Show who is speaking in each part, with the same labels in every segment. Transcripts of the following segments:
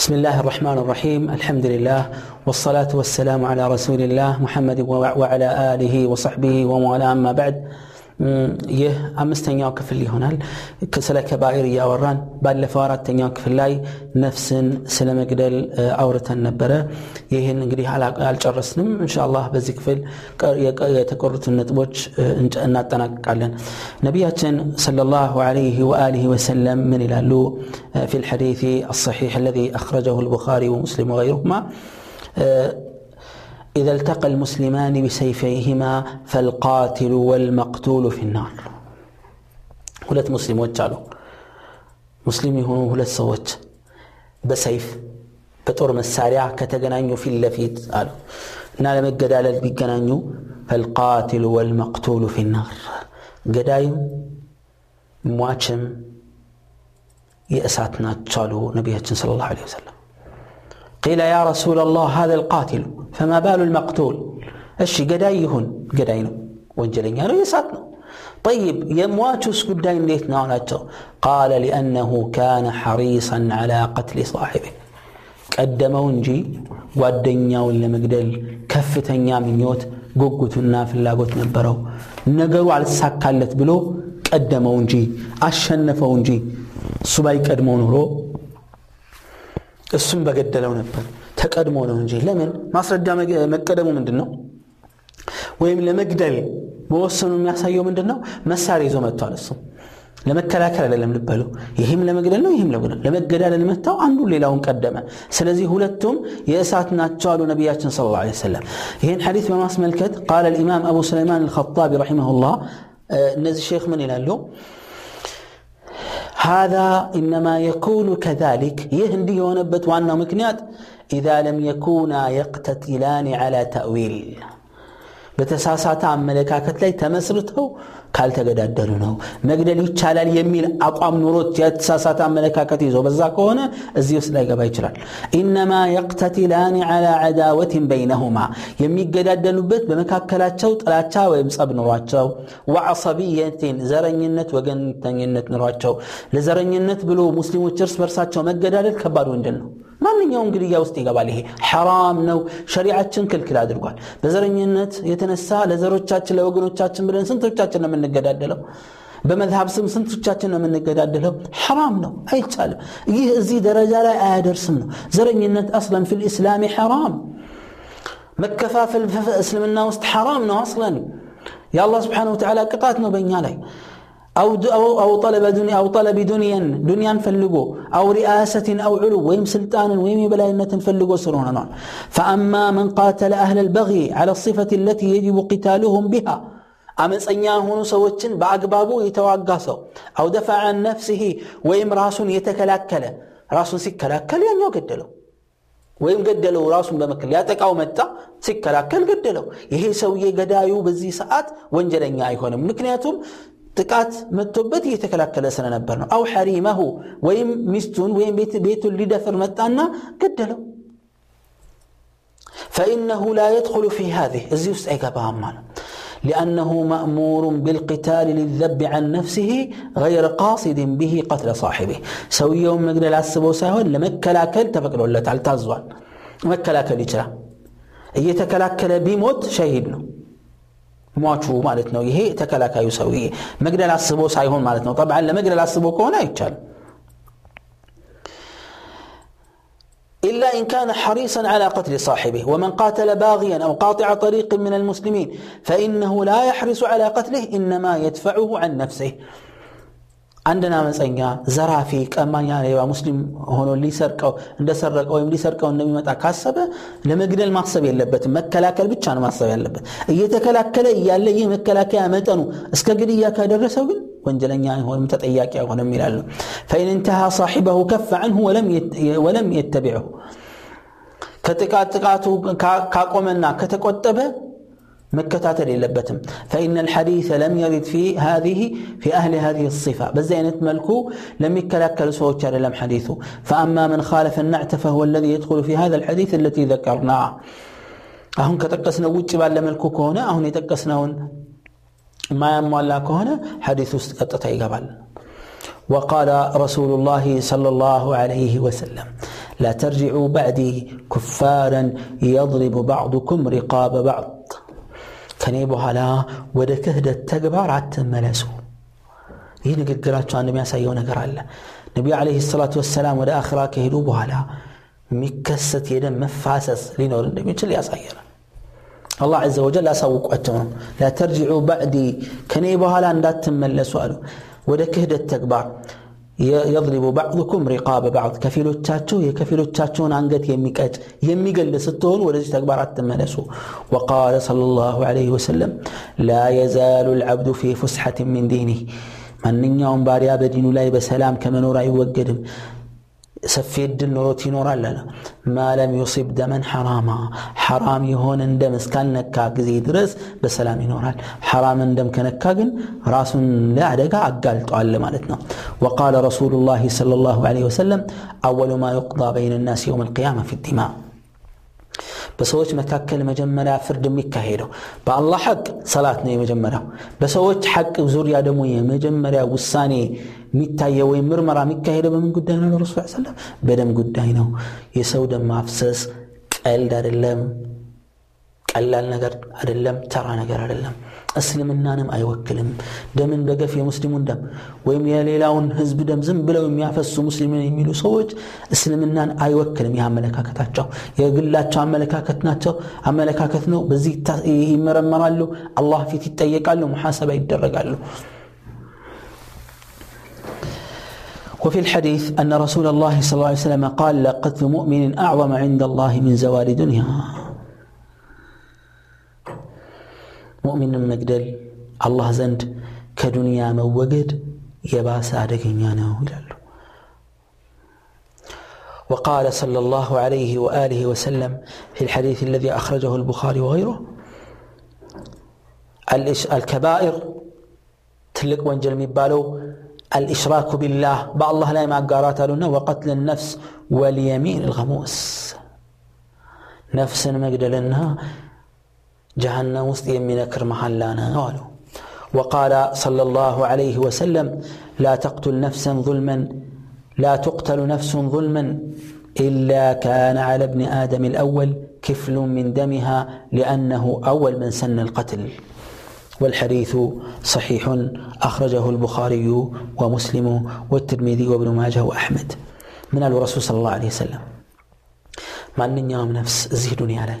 Speaker 1: بسم الله الرحمن الرحيم. الحمد لله والصلاة والسلام على رسول الله محمد وعلى آله وصحبه وموالاه. أما بعد ይህ አምስተኛው ክፍል ይሆናል ስለ ከባኢር እያወራን ባለፈው አራተኛው ክፍል ላይ ነፍስን ስለ መግደል አውርተን ነበረ ይህን እንግዲህ አልጨረስንም እንሻላህ በዚህ ክፍል የተቆሩትን ነጥቦች እናጠናቅቃለን ነቢያችን صلى الله عليه وآله وسلم من ይላሉ في الحديث الصحيح الذي أخرجه البخاري ومسلم وغيرهما إذا التقى المسلمان بسيفيهما فالقاتل والمقتول في النار ሁለት ሙስሊሞች አሉ ሙስሊም የሆኑ ሁለት ሰዎች በሰይፍ በጦር መሳሪያ ከተገናኙ ፊት ለፊት አሉ እና ለመገዳለል ቢገናኙ ፈልቃትሉ ወልመቅቱሉ ፊ ናር ገዳይም ሟችም የእሳት ናቸው አሉ ነቢያችን ስለ ላሁ ወሰለም قيل يا رسول الله هذا القاتل فما بال المقتول الشي قداي يهون قداي نو وانجلين يانو يساتنا طيب يمواتوس قداي ليت ناولاتو قال لأنه كان حريصا على قتل صاحبه ቀደመው እንጂ ጓደኛውን ለመግደል ከፍተኛ ምኞት ጉጉቱና ፍላጎት ነበረው ነገሩ አልሳካለት ብሎ ቀደመው እንጂ አሸነፈው እንጂ እሱ ባይቀድመው ኖሮ እሱም በገደለው ነበር ተቀድሞ ነው እንጂ ለምን ማስረጃ መቀደሙ ምንድን ነው ወይም ለመግደል መወሰኑ የሚያሳየው ምንድን ነው መሳሪያ ይዞ መጥቷል እሱ ለመከላከል አይደለም ልበሉ ይህም ለመግደል ነው ይህም ለመግደል ለመገዳደል መጥተው አንዱ ሌላውን ቀደመ ስለዚህ ሁለቱም የእሳት ናቸው አሉ ነቢያችን ስለ ላ ሰለም ይህን ሐዲት በማስመልከት ቃል ልኢማም አቡ ሱለይማን አልኸጣቢ ረሒመሁላህ እነዚህ ሼክ ምን ይላሉ هذا إنما يكون كذلك. يهندي ونبت وأنه مكنيات. إذا لم يكونا يقتتلان على تأويل. በተሳሳተ አመለካከት ላይ ተመስርተው ካልተገዳደሉ ነው። መግደል ይቻላል የሚል አቋም ኑሮት የተሳሳተ አመለካከት ይዞ በዛ ከሆነ እዚህ ውስጥ ላይገባ ይችላል። ኢነማ የቅተቲላን ዓላ ዓዳወትን በይነሁማ የሚገዳደሉበት በመካከላቸው ጥላቻ ወይም ጸብ ኑሯቸው ወዐሰብየትን ዘረኝነት ወገንተኝነት ኑሯቸው። ለዘረኝነት ብሎ ሙስሊሞች እርስ በርሳቸው መገዳደል ከባድ ወንጀል ነው ማንኛውም ግድያ ውስጥ ይገባል ይሄ ሐራም ነው ሸሪዓችን ክልክል አድርጓል በዘረኝነት የተነሳ ለዘሮቻችን ለወገኖቻችን ብለን ስንቶቻችን ነው የምንገዳደለው በመዝሃብ ስም ስንቶቻችን ነው የምንገዳደለው ሐራም ነው አይቻልም ይህ እዚህ ደረጃ ላይ አያደርስም ነው ዘረኝነት አስለን ፊ ልእስላም ሐራም መከፋፈል እስልምና ውስጥ ሐራም ነው አስለን የአላህ ስብሓን ወተዓላ ቅጣት ነው በእኛ ላይ أو, أو, أو طلب دنيا أو طلب دنيا دنيا فلقو أو رئاسة أو علو ويم سلطان ويم بلاينة فلقو سرون فأما من قاتل أهل البغي على الصفة التي يجب قتالهم بها አመፀኛ ሆኑ ሰዎችን በአግባቡ የተዋጋ ሰው አው ደፋ አን ነፍሲሂ ወይም ራሱን የተከላከለ ራሱን ሲከላከል ያኛው ገደለው ወይም ገደለው ራሱን በመከል ሊያጠቃው መጣ ሲከላከል ገደለው ይሄ ሰውዬ ገዳዩ በዚህ ሰዓት ወንጀለኛ አይሆንም ምክንያቱም ጥቃት መጥቶበት እየተከላከለ ስለነበር ነው አው ሐሪመሁ ወይም ሚስቱን ወይም ቤቱን ሊደፍር መጣና ገደለው فإنه لا يدخل في هذه الزي استعقبها مالا لأنه مأمور بالقتال للذب عن نفسه غير قاصد به قتل صاحبه سوي يوم مقدر السبو ساهون لمكلاكل تفكروا الله تعالى تازوان مكلاكل يجرى እየተከላከለ ቢሞት ሸሂድ ነው ሟቹ ማለት ነው ይሄ ተከላካዩ ሰውዬ መግደል አስቦ ሳይሆን ማለት ነው ጠብዓን ለመግደል አስቦ ከሆነ አይቻልም إلا إن كان حريصا على قتل صاحبه ومن قاتل باغيا أو قاطع طريق من المسلمين فإنه لا يحرص على قتله إنما يدفعه عن نفسه አንድና መፀኛ ዘራፊ ቀማኛ ሌባ ሙስሊም ሆኖ ሊሰርቀው እንደሰረቀው ወይም ሊሰርቀው እንደሚመጣ ካሰበ ለመግደል ማሰብ የለበትም መከላከል ብቻ ነው ማሰብ ያለበት እየተከላከለ እያለ ይህ መከላከያ መጠኑ እስከ ግድያ ካደረሰው ግን ወንጀለኛ አይሆንም ተጠያቂ አይሆንም ይላሉ ፈኢን እንተሃ ሳሒበሁ ከፈ አንሁ ወለም የተቢዕሁ ከጥቃት ጥቃቱ ካቆመና ከተቆጠበ مكتاتل يلبتم فإن الحديث لم يرد في هذه في أهل هذه الصفة። بزينة ملكو لم يكلاكل سوى لم حديثه فأما من خالف النعت فهو الذي يدخل في هذا الحديث التي ذكرناه أهون كتقسنا وجه بعد ملكو كهنا أهون يتقسنا ما يمولا كهنا حديث استقطت يقبل وقال رسول الله صلى الله عليه وسلم لا ترجعوا بعدي كفارا يضرب بعضكم رقاب بعض. ከኔ በኋላ ወደ ክህደት ተግባር አትመለሱ ይህ ንግግራቸው አንድ የሚያሳየው ነገር አለ ነቢዩ ዓለይሂ ሰላቱ ወሰላም ወደ አኽራ ከሄዱ በኋላ የሚከሰት የደም መፋሰስ ሊኖር እንደሚችል ያሳየናል አላህ ዘ ወጀል አሳውቋቸው ነው ላ ተርጅዑ ባዕዲ ከኔ በኋላ እንዳትመለሱ አሉ ወደ ክህደት ተግባር يضرب بعضكم رقاب بعض. كفيلو تاتو يكفيلو تاتون عن قد يمي قد يمي قل ستون وقال صلى الله عليه وسلم لا يزال العبد في فسحة من دينه. من يوم باريا بدين لا بسلام كما نور ሰፊ እድል ኖሮት ይኖራል አለ ማለም ዩሲብ ደመን ሐራማ ሐራም የሆነን ደም እስካልነካ ጊዜ ድረስ በሰላም ይኖራል ሐራምን ደም ከነካ ግን ራሱን ለአደጋ አጋልጧል ማለት ነው ወቃለ ረሱሉ ላህ ለ ላሁ ለ ወሰለም አወሉ ማ ዩቅዳ በይን ናስ የውም ልቅያማ ፊ ዲማ በሰዎች መካከል መጀመሪያ ፍርድ የሚካሄደው በአላህ ሐቅ ሰላት ነው የመጀመሪያው በሰዎች ሐቅ ዙሪያ ደግሞ የመጀመሪያ ውሳኔ የሚታየው ወይም ምርመራ የሚካሄደው በምን ጉዳይ ነው ረሱል ሰለም በደም ጉዳይ ነው የሰው ደም ማፍሰስ ቀልድ አይደለም ቀላል ነገር አይደለም ተራ ነገር አይደለም እስልምናንም አይወክልም ደምን በገፍ የሙስሊሙን ደም ወይም የሌላውን ህዝብ ደም ዝም ብለው የሚያፈሱ ሙስሊምን የሚሉ ሰዎች እስልምናን አይወክልም ይህ አመለካከታቸው የግላቸው አመለካከት ናቸው አመለካከት ነው በዚህ ይመረመራሉ አላህ ፊት ይጠየቃሉ ሙሐሰባ ይደረጋሉ وفي الحديث أن رسول الله صلى الله عليه وسلم قال لقتل مؤمن أعظم عند الله من زوال دنيا مؤمن مقدل الله زند كدنيا موجد يباس أدقنيانا ولالو وقال صلى الله عليه وآله وسلم في الحديث الذي أخرجه البخاري وغيره الكبائر تلك وانجل ميبالو الإشراك بالله بعض الله لا ما قارات لنا وقتل النفس واليمين الغموس። نفس مقدلنها جهنم وسط يمينكر محلانا قالوا. وقال صلى الله عليه وسلم لا تقتل نفسا ظلما لا تقتل نفس ظلما إلا كان على ابن آدم الأول كفل من دمها لأنه أول من سن القتل. والحديث صحيح أخرجه البخاري ومسلم والترمذي وابن ماجه وأحمد. من الرسول صلى الله عليه وسلم. من يوم نفس زي دنيا علي.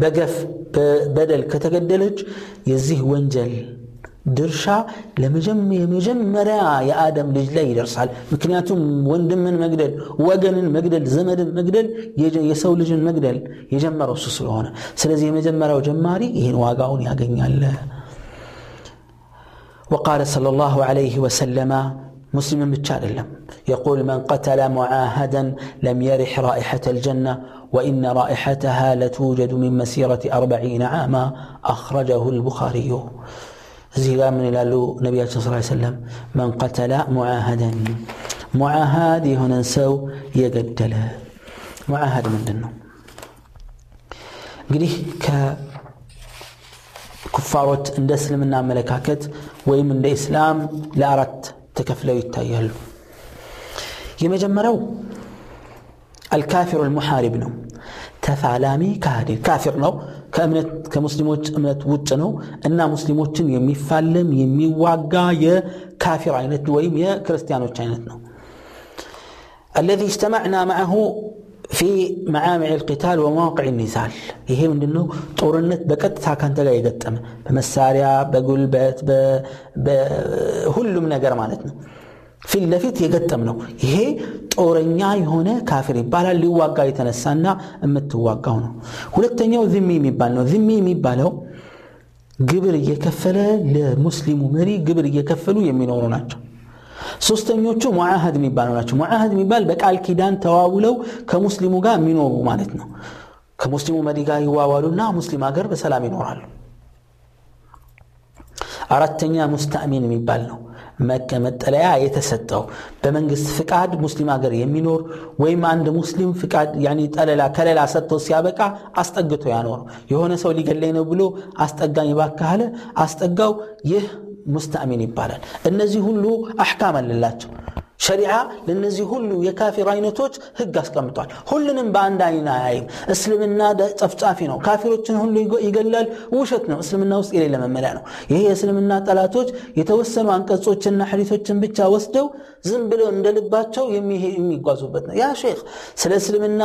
Speaker 1: በገፍ በበደል ከተገደለች የዚህ ወንጀል ድርሻ የመጀመሪያ የአደም ልጅ ላይ ይደርሳል ምክንያቱም ወንድምን መግደል ወገንን መግደል ዘመድን መግደል የሰው ልጅን መግደል የጀመረው እሱ ስለሆነ ስለዚህ የመጀመሪያው ጀማሪ ይህን ዋጋውን ያገኛል وقال صلى الله عليه وسلم مسلم بالشارلم يقول من قتل معاهدا لم يرح رائحة الجنة وإن رائحتها لتوجد من مسيرة أربعين عاما أخرجه البخاري زي من إلى نبي صلى الله عليه وسلم من قتل معاهدا معاهد هنا نسو يقتل معاهد من دنه እንግዲህ ከኩፋሮች እንደ እስልምና አመለካከት ወይም እንደ ኢስላም ለአራት ተከፍለው ይታያሉ የመጀመሪያው አልካፊሩ ልሙሓሪብ ነው ተፋላሚ ካህዲ ካፊር ነው ከእምነት ከሙስሊሞች እምነት ውጭ ነው እና ሙስሊሞችን የሚፋለም የሚዋጋ የካፊር አይነት ወይም የክርስቲያኖች አይነት ነው الذي اجتمعنا معه في معامع القتال ومواقع النزال ይሄ ምንድነው ጦርነት በቀጥታ ካንተ ጋር የገጠመ በመሳሪያ በጉልበት በሁሉም ነገር ማለት ነው ፊት ለፊት የገጠም ነው ይሄ ጦረኛ የሆነ ካፊር ይባላል። ሊዋጋ የተነሳና የምትዋጋው ነው። ሁለተኛው ዝሚ የሚባል ነው። ዝሚ የሚባለው ግብር እየከፈለ ለሙስሊሙ መሪ ግብር እየከፈሉ የሚኖሩ ናቸው። ሶስተኞቹ ሙዓህድ የሚባሉ ናቸው። ሙዓህድ የሚባል በቃል ኪዳን ተዋውለው ከሙስሊሙ ጋር የሚኖሩ ማለት ነው። ከሙስሊሙ መሪ ጋር ይዋዋሉና ሙስሊም ሀገር በሰላም ይኖራሉ አራተኛ ሙስተእሚን የሚባል ነው። መጠለያ የተሰጠው። በመንግስት ፍቃድ ሙስሊም ሀገር የሚኖር ወይም አንድ ሙስሊም ፍቃድ ጠለላ ከለላ ሰጥተው ሲያበቃ አስጠግቶ ያኖረው። የሆነ ሰው ሊገለኝ ነው ብሎ አስጠጋኝ ባካለ አስጠጋው። ይህ ሙስተእሚን ይባላል። እነዚህ ሁሉ አሕካም አለላቸው ሸሪዓ ለእነዚህ ሁሉ የካፊር አይነቶች ህግ አስቀምጧል። ሁሉንም በአንድ አይን አያይም። እስልምና ጨፍጫፊ ነው። ካፊሮችን ሁሉ ይገላል። ውሸት ነው። እስልምና ውስጥ የሌለ መመሪያ ነው። ይሄ የእስልምና ጠላቶች የተወሰኑ አንቀጾችና ሐዲቶችን ብቻ ወስደው ዝም ብለው እንደልባቸው የሚጓዙበት ነው። ያ ሼክ ስለ እስልምና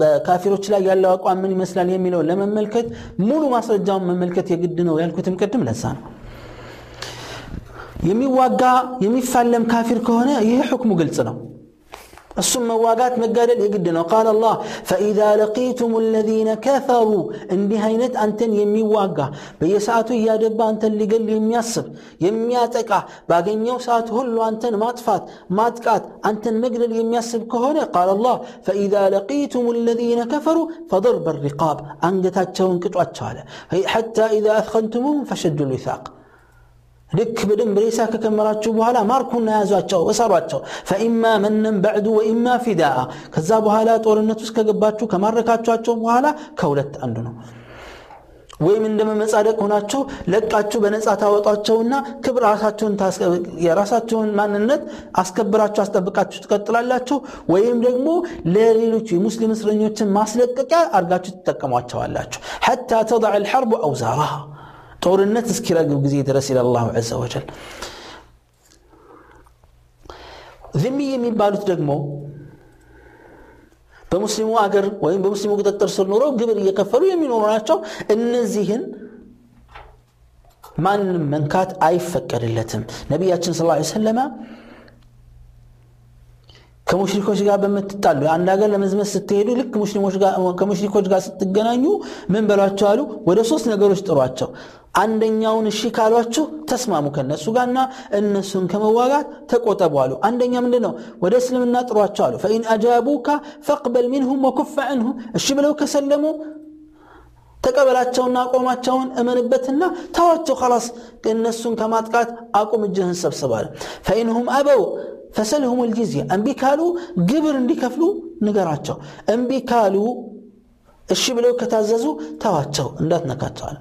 Speaker 1: በካፊሮች ላይ ያለው አቋም ምን ይመስላል የሚለው ለመመልከት ሙሉ ማስረጃውን መመልከት የግድ ነው ያልኩትም ቅድም ለዛ ነው يمي واقع يمي يميفلم كافر كهنا يه حكم قلتنا ثم واقات مقال يقدنا قال الله فإذا لقيتم الذين كفروا إن بهينت أنتن يمي واقع بيساتو يا رب أنت اللي قال لي يمياسر يمياتك باقي يوسات هلو أنتن ما تفات ما تكات أنت مقرر يمياسر كهنا قال الله فإذا لقيتم الذين كفروا فضرب الرقاب أنت تشون كتو حتى إذا أثخنتمهم فشدوا الوثاق ልክ በደንብ ሬሳ ከከመራችሁ በኋላ ማርኩና ያዟቸው እሰሯቸው። ፈኢማ መንም በዕዱ ወኢማ ፊዳአ። ከዛ በኋላ ጦርነት ውስጥ ከገባችሁ ከማረካችኋቸው በኋላ ከሁለት አንዱ ነው። ወይም እንደ መመጻደቅ ሆናችሁ ለቃችሁ በነፃ ታወጧቸውና ክብር የራሳቸውን ማንነት አስከብራችሁ አስጠብቃችሁ ትቀጥላላችሁ። ወይም ደግሞ ለሌሎች የሙስሊም እስረኞችን ማስለቀቂያ አድርጋችሁ ትጠቀሟቸዋላችሁ። ሐታ ተضዕ الحرب أوزارها ጦርነት እስኪረግብ ጊዜ ድረስ ይላል አላሁ ዐዘ ወጀል ዝሚ የሚባሉት ደግሞ በሙስሊሙ አገር ወይም በሙስሊሙ ቁጥጥር ስር ኖረው ግብር እየከፈሉ የሚኖሩ ናቸው እነዚህን ማንም መንካት አይፈቀድለትም ነቢያችን ስ ሰለማ ከሙሽሪኮች ጋር በምትጣሉ አንድ ሀገር ለመዝመት ስትሄዱ ልክ ከሙሽሪኮች ጋር ስትገናኙ ምን በሏቸው አሉ? ወደ ሶስት ነገሮች ጥሯቸው። አንደኛውን እሺ ካሏችሁ ተስማሙ ከነሱ ጋርና እነሱን ከመዋጋት ተቆጠቡ አሉ። አንደኛ ምንድን ነው ወደ እስልምና ጥሯቸው አሉ። ፈኢን አጃቡካ ፈቅበል ሚንሁም ወኩፈ ዕንሁም እሺ ብለው ከሰለሙ ተቀበላቸውና አቆማቸውን እመንበትና ተዋቸው። ከላስ እነሱን ከማጥቃት አቁም እጅህን ሰብስባል ፈኢንሁም አበው ፈሰልሁም ልጂዝያ እምቢ ካሉ ግብር እንዲከፍሉ ንገራቸው እምቢ ካሉ እሺ ብለው ከታዘዙ ተዋቸው እንዳትነካቸዋል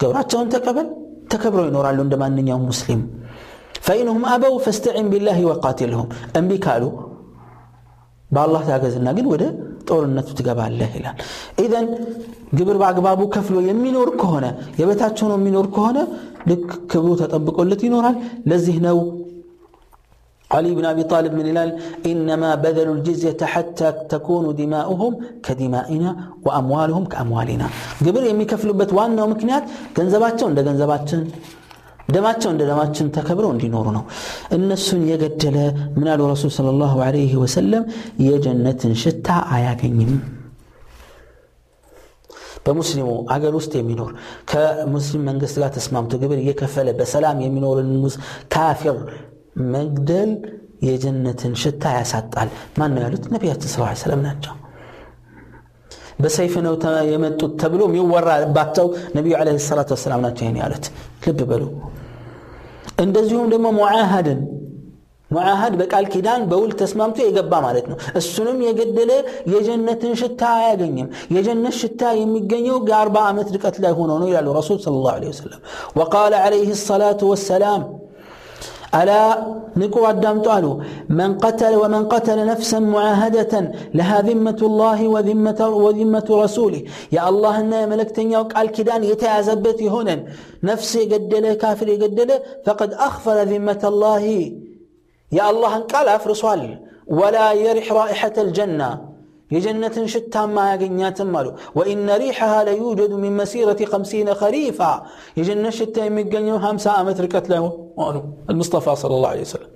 Speaker 1: ግብራቸውን ተቀበል ተከብረው ይኖራሉ እንደ ማንኛውም ሙስሊም ፈኢንሁም አበው ፈስተዒን ቢላህ ወቃትልሁም እምቢ ካሉ በአላህ ታገዝና ግን ወደ ጦርነቱ ትገባለህ ይላል ኢዘን ግብር በአግባቡ ከፍሎ የሚኖር ከሆነ የበታች ሆኖ የሚኖር ከሆነ ልክ ክብሩ ተጠብቆለት ይኖራል ለዚህ ነው علي بن أبي طالب من الهلال إنما بذلوا الجزية حتى تكون دماؤهم كدمائنا وأموالهم كأموالنا قبل يمي كفلوا بتوانا ومكنيات ገንዘባቸው እንደ ገንዘባችን ደማቸው እንደ ደማችን ተከብረው እንዲኖሩ ነው እነሱን የገደለ ምን አሉ ረሱል ስለ ላሁ ዐለይሂ ወሰለም የጀነትን ሽታ አያገኝም በሙስሊሙ አገር ውስጥ የሚኖር ከሙስሊም መንግስት ጋር ተስማምቶ ግብር እየከፈለ በሰላም የሚኖርን ካፊር መግደል የጀነትን ሽታ ያሳጣል ማን ነው ያሉት ነቢያችን ስ ሰለም ናቸው በሰይፍ ነው የመጡት ተብሎ የሚወራባቸው ነቢዩ ለ ሰላት ወሰላም ናቸው ይህን ያሉት ልብ በሉ እንደዚሁም ደግሞ ሙዓሃድን ሙዓሃድ በቃል ኪዳን በውል ተስማምቶ የገባ ማለት ነው እሱንም የገደለ የጀነትን ሽታ አያገኝም የጀነት ሽታ የሚገኘው የአርባ ዓመት ርቀት ላይ ሆኖ ነው ይላሉ ረሱል ስለ ላሁ ወሰለም ወቃለ ዓለይህ ሰላቱ ወሰላም ألا نقوى الدم قالوا من قتل ومن قتل نفسا معاهدة لها ذمة الله وذمة وذمة رسوله. يا الله إن ملكتن يوك الكدان يتعزبت هنا. نفسي قدله كافر قدله فقد أخفر ذمة الله. يا الله قال أفرسوال. ولا يرح رائحة الجنة. የጀነትን ሽታማ አያገኛትም አሉ ወኢነ ሪሐሃ ለዩጀዱ ሚን መሲረት ከምሲነ ከሪፋ የጀነት ሽታ የሚገኘው 50 ዓመት ርቀት ላይ ሆኑ ሙስጠፋ ስለ ላ ሰለም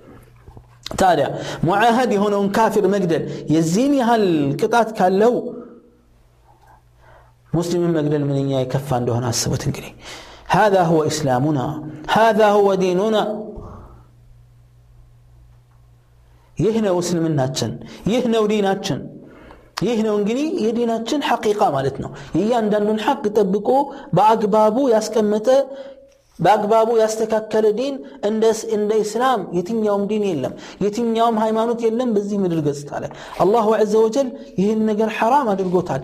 Speaker 1: ታዲያ ሙዓህድ የሆነውን ካፊር መግደል የዚህን ያህል ቅጣት ካለው ሙስሊምን መግደል ምንኛ የከፋ እንደሆነ አስቡት እንግዲህ هذا هو إسلامنا هذا هو ديننا ይህ ነው እስልምናችን ይህ ነው ዲናችን ይህ ነው እንግዲህ የዲናችን ሐቂቃ ማለት ነው የእያንዳንዱን ሐቅ ጠብቆ በአግባቡ ያስቀመጠ በአግባቡ ያስተካከለ ዲን እንደ እስላም የትኛውም ዲን የለም የትኛውም ሃይማኖት የለም በዚህ ምድር ገጽታ ላይ አላሁ ዘ ወጀል ይህን ነገር ሐራም አድርጎታል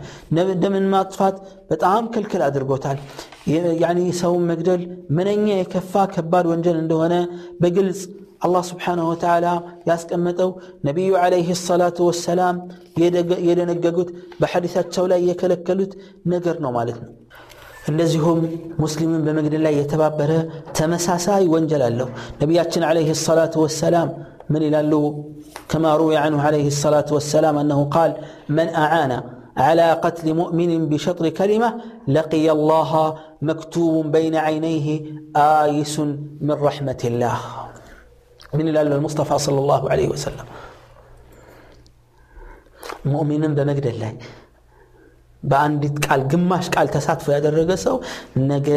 Speaker 1: ደምን ማጥፋት በጣም ክልክል አድርጎታል ያኒ ሰውን መግደል ምንኛ የከፋ ከባድ ወንጀል እንደሆነ በግልጽ አላህ ስብሓንሁ ወተዓላ ያስቀመጠው ነቢዩ ዓለይህ ሰላቱ ወሰላም የደነገጉት በሐዲሳቸው ላይ የከለከሉት ነገር ነው ማለት ነው እንደዚሁም ሙስሊምን በመግደል ላይ የተባበረ ተመሳሳይ ወንጀል አለው ነቢያችን ዓለይህ ሰላቱ ወሰላም من إلى كما روي عنه عليه الصلاة والسلام أنه قال من أعان على قتل مؤمن بشطر كلمة لقي الله مكتوب بين عينيه آيس من رحمة الله من إلى المصطفى صلى الله عليه وسلم مؤمن بمجد الله በአንዲት ቃል ግማሽ ቃል ተሳትፎ ያደረገ ሰው ነገ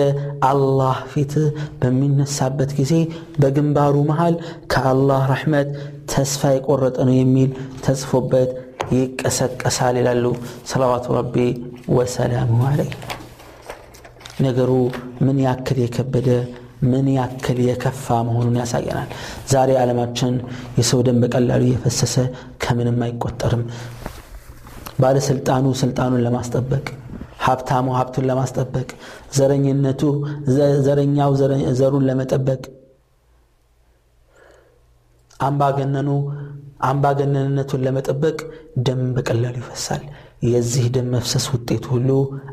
Speaker 1: አላህ ፊት በሚነሳበት ጊዜ በግንባሩ መሃል ከአላህ ረሕመት ተስፋ የቆረጠ ነው የሚል ተጽፎበት ይቀሰቀሳል ይላሉ ሰላዋቱ ረቢ ወሰላሙ አለይ ነገሩ ምን ያክል የከበደ ምን ያክል የከፋ መሆኑን ያሳየናል። ዛሬ ዓለማችን የሰው ደም በቀላሉ እየፈሰሰ ከምንም አይቆጠርም። ባለስልጣኑ ስልጣኑን ለማስጠበቅ ሀብታሙ ሀብቱን ለማስጠበቅ ዘረኝነቱ ዘረኛው ዘሩን ለመጠበቅ አምባገነኑ አምባገነንነቱን ለመጠበቅ ደም በቀላሉ ይፈሳል የዚህ ደም መፍሰስ ውጤት ሁሉ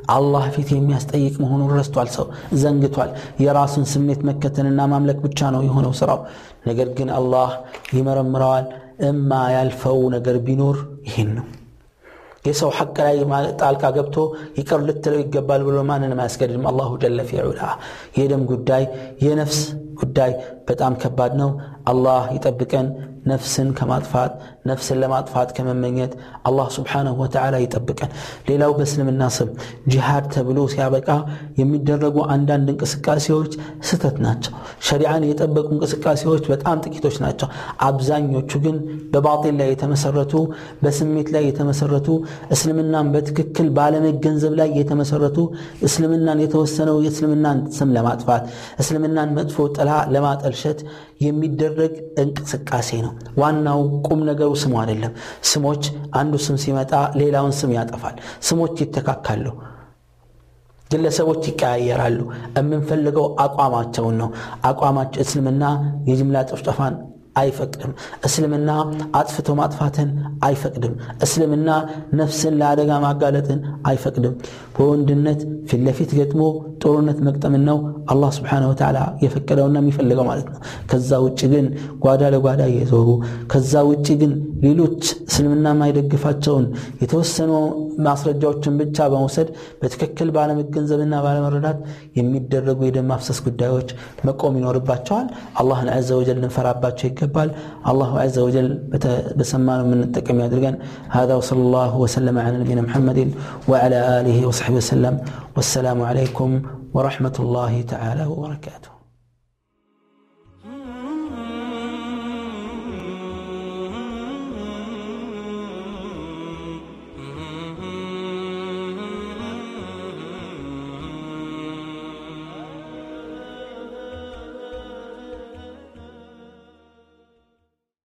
Speaker 1: አላህ ፊት የሚያስጠይቅ መሆኑን ረስቷል። ሰው ዘንግቷል። የራሱን ስሜት መከተልና ማምለክ ብቻ ነው የሆነው ስራው። ነገር ግን አላህ ይመረምረዋል። እማ ያልፈው ነገር ቢኖር ይህን ነው። የሰው ሐቅ ላይ ጣልቃ ገብቶ ይቅር ልትለው ይገባል ብሎ ማንንም አያስገድድም። አላሁ ጀለ ፊዑላ። የደም ጉዳይ የነፍስ ጉዳይ በጣም ከባድ ነው አላህ ይጠብቀን ነፍስን ከማጥፋት ነፍስን ለማጥፋት ከመመኘት አላህ ስብሓንሁ ወተዓላ ይጠብቀን። ሌላው በእስልምና ስም ጂሃድ ተብሎ ሲያበቃ የሚደረጉ አንዳንድ እንቅስቃሴዎች ስተት ናቸው። ሸሪዓን የጠበቁ እንቅስቃሴዎች በጣም ጥቂቶች ናቸው። አብዛኞቹ ግን በባጢል ላይ የተመሰረቱ በስሜት ላይ የተመሰረቱ እስልምናን በትክክል ባለመገንዘብ ላይ የተመሰረቱ እስልምናን የተወሰነው የእስልምናን ስም ለማጥፋት እስልምናን መጥፎ ጥላ ለማጠልሸት የሚደረግ እንቅስቃሴ ነው። ዋናው ቁም ነገሩ ስሙ አይደለም። ስሞች አንዱ ስም ሲመጣ ሌላውን ስም ያጠፋል። ስሞች ይተካካሉ ግለሰቦች ይቀያየራሉ። የምንፈልገው አቋማቸውን ነው። አቋማቸው እስልምና የጅምላ ጭፍጨፋን አይፈቅድም እስልምና አጥፍቶ ማጥፋትን አይፈቅድም እስልምና ነፍስን ለአደጋ ማጋለጥን አይፈቅድም በወንድነት ፊት ለፊት ገጥሞ ጦርነት መቅጠምን ነው አላህ ስብሓን ወተላ የፈቀደውና የሚፈልገው ማለት ነው ከዛ ውጭ ግን ጓዳ ለጓዳ እየዞሩ ከዛ ውጭ ግን ሌሎች እስልምና የማይደግፋቸውን የተወሰኑ ማስረጃዎችን ብቻ በመውሰድ በትክክል ባለመገንዘብና ባለመረዳት የሚደረጉ የደም ማፍሰስ ጉዳዮች መቆም ይኖርባቸዋል አላህን ዘ ወጀል ልንፈራባቸው ይገባል አላሁ ዘ ወጀል በሰማነው የምንጠቀም ያድርገን هذا وصلى الله وسلم على نبينا محمد وعلى آله وصحبه وسلم والسلام عليكم ورحمة الله تعالى وبركاته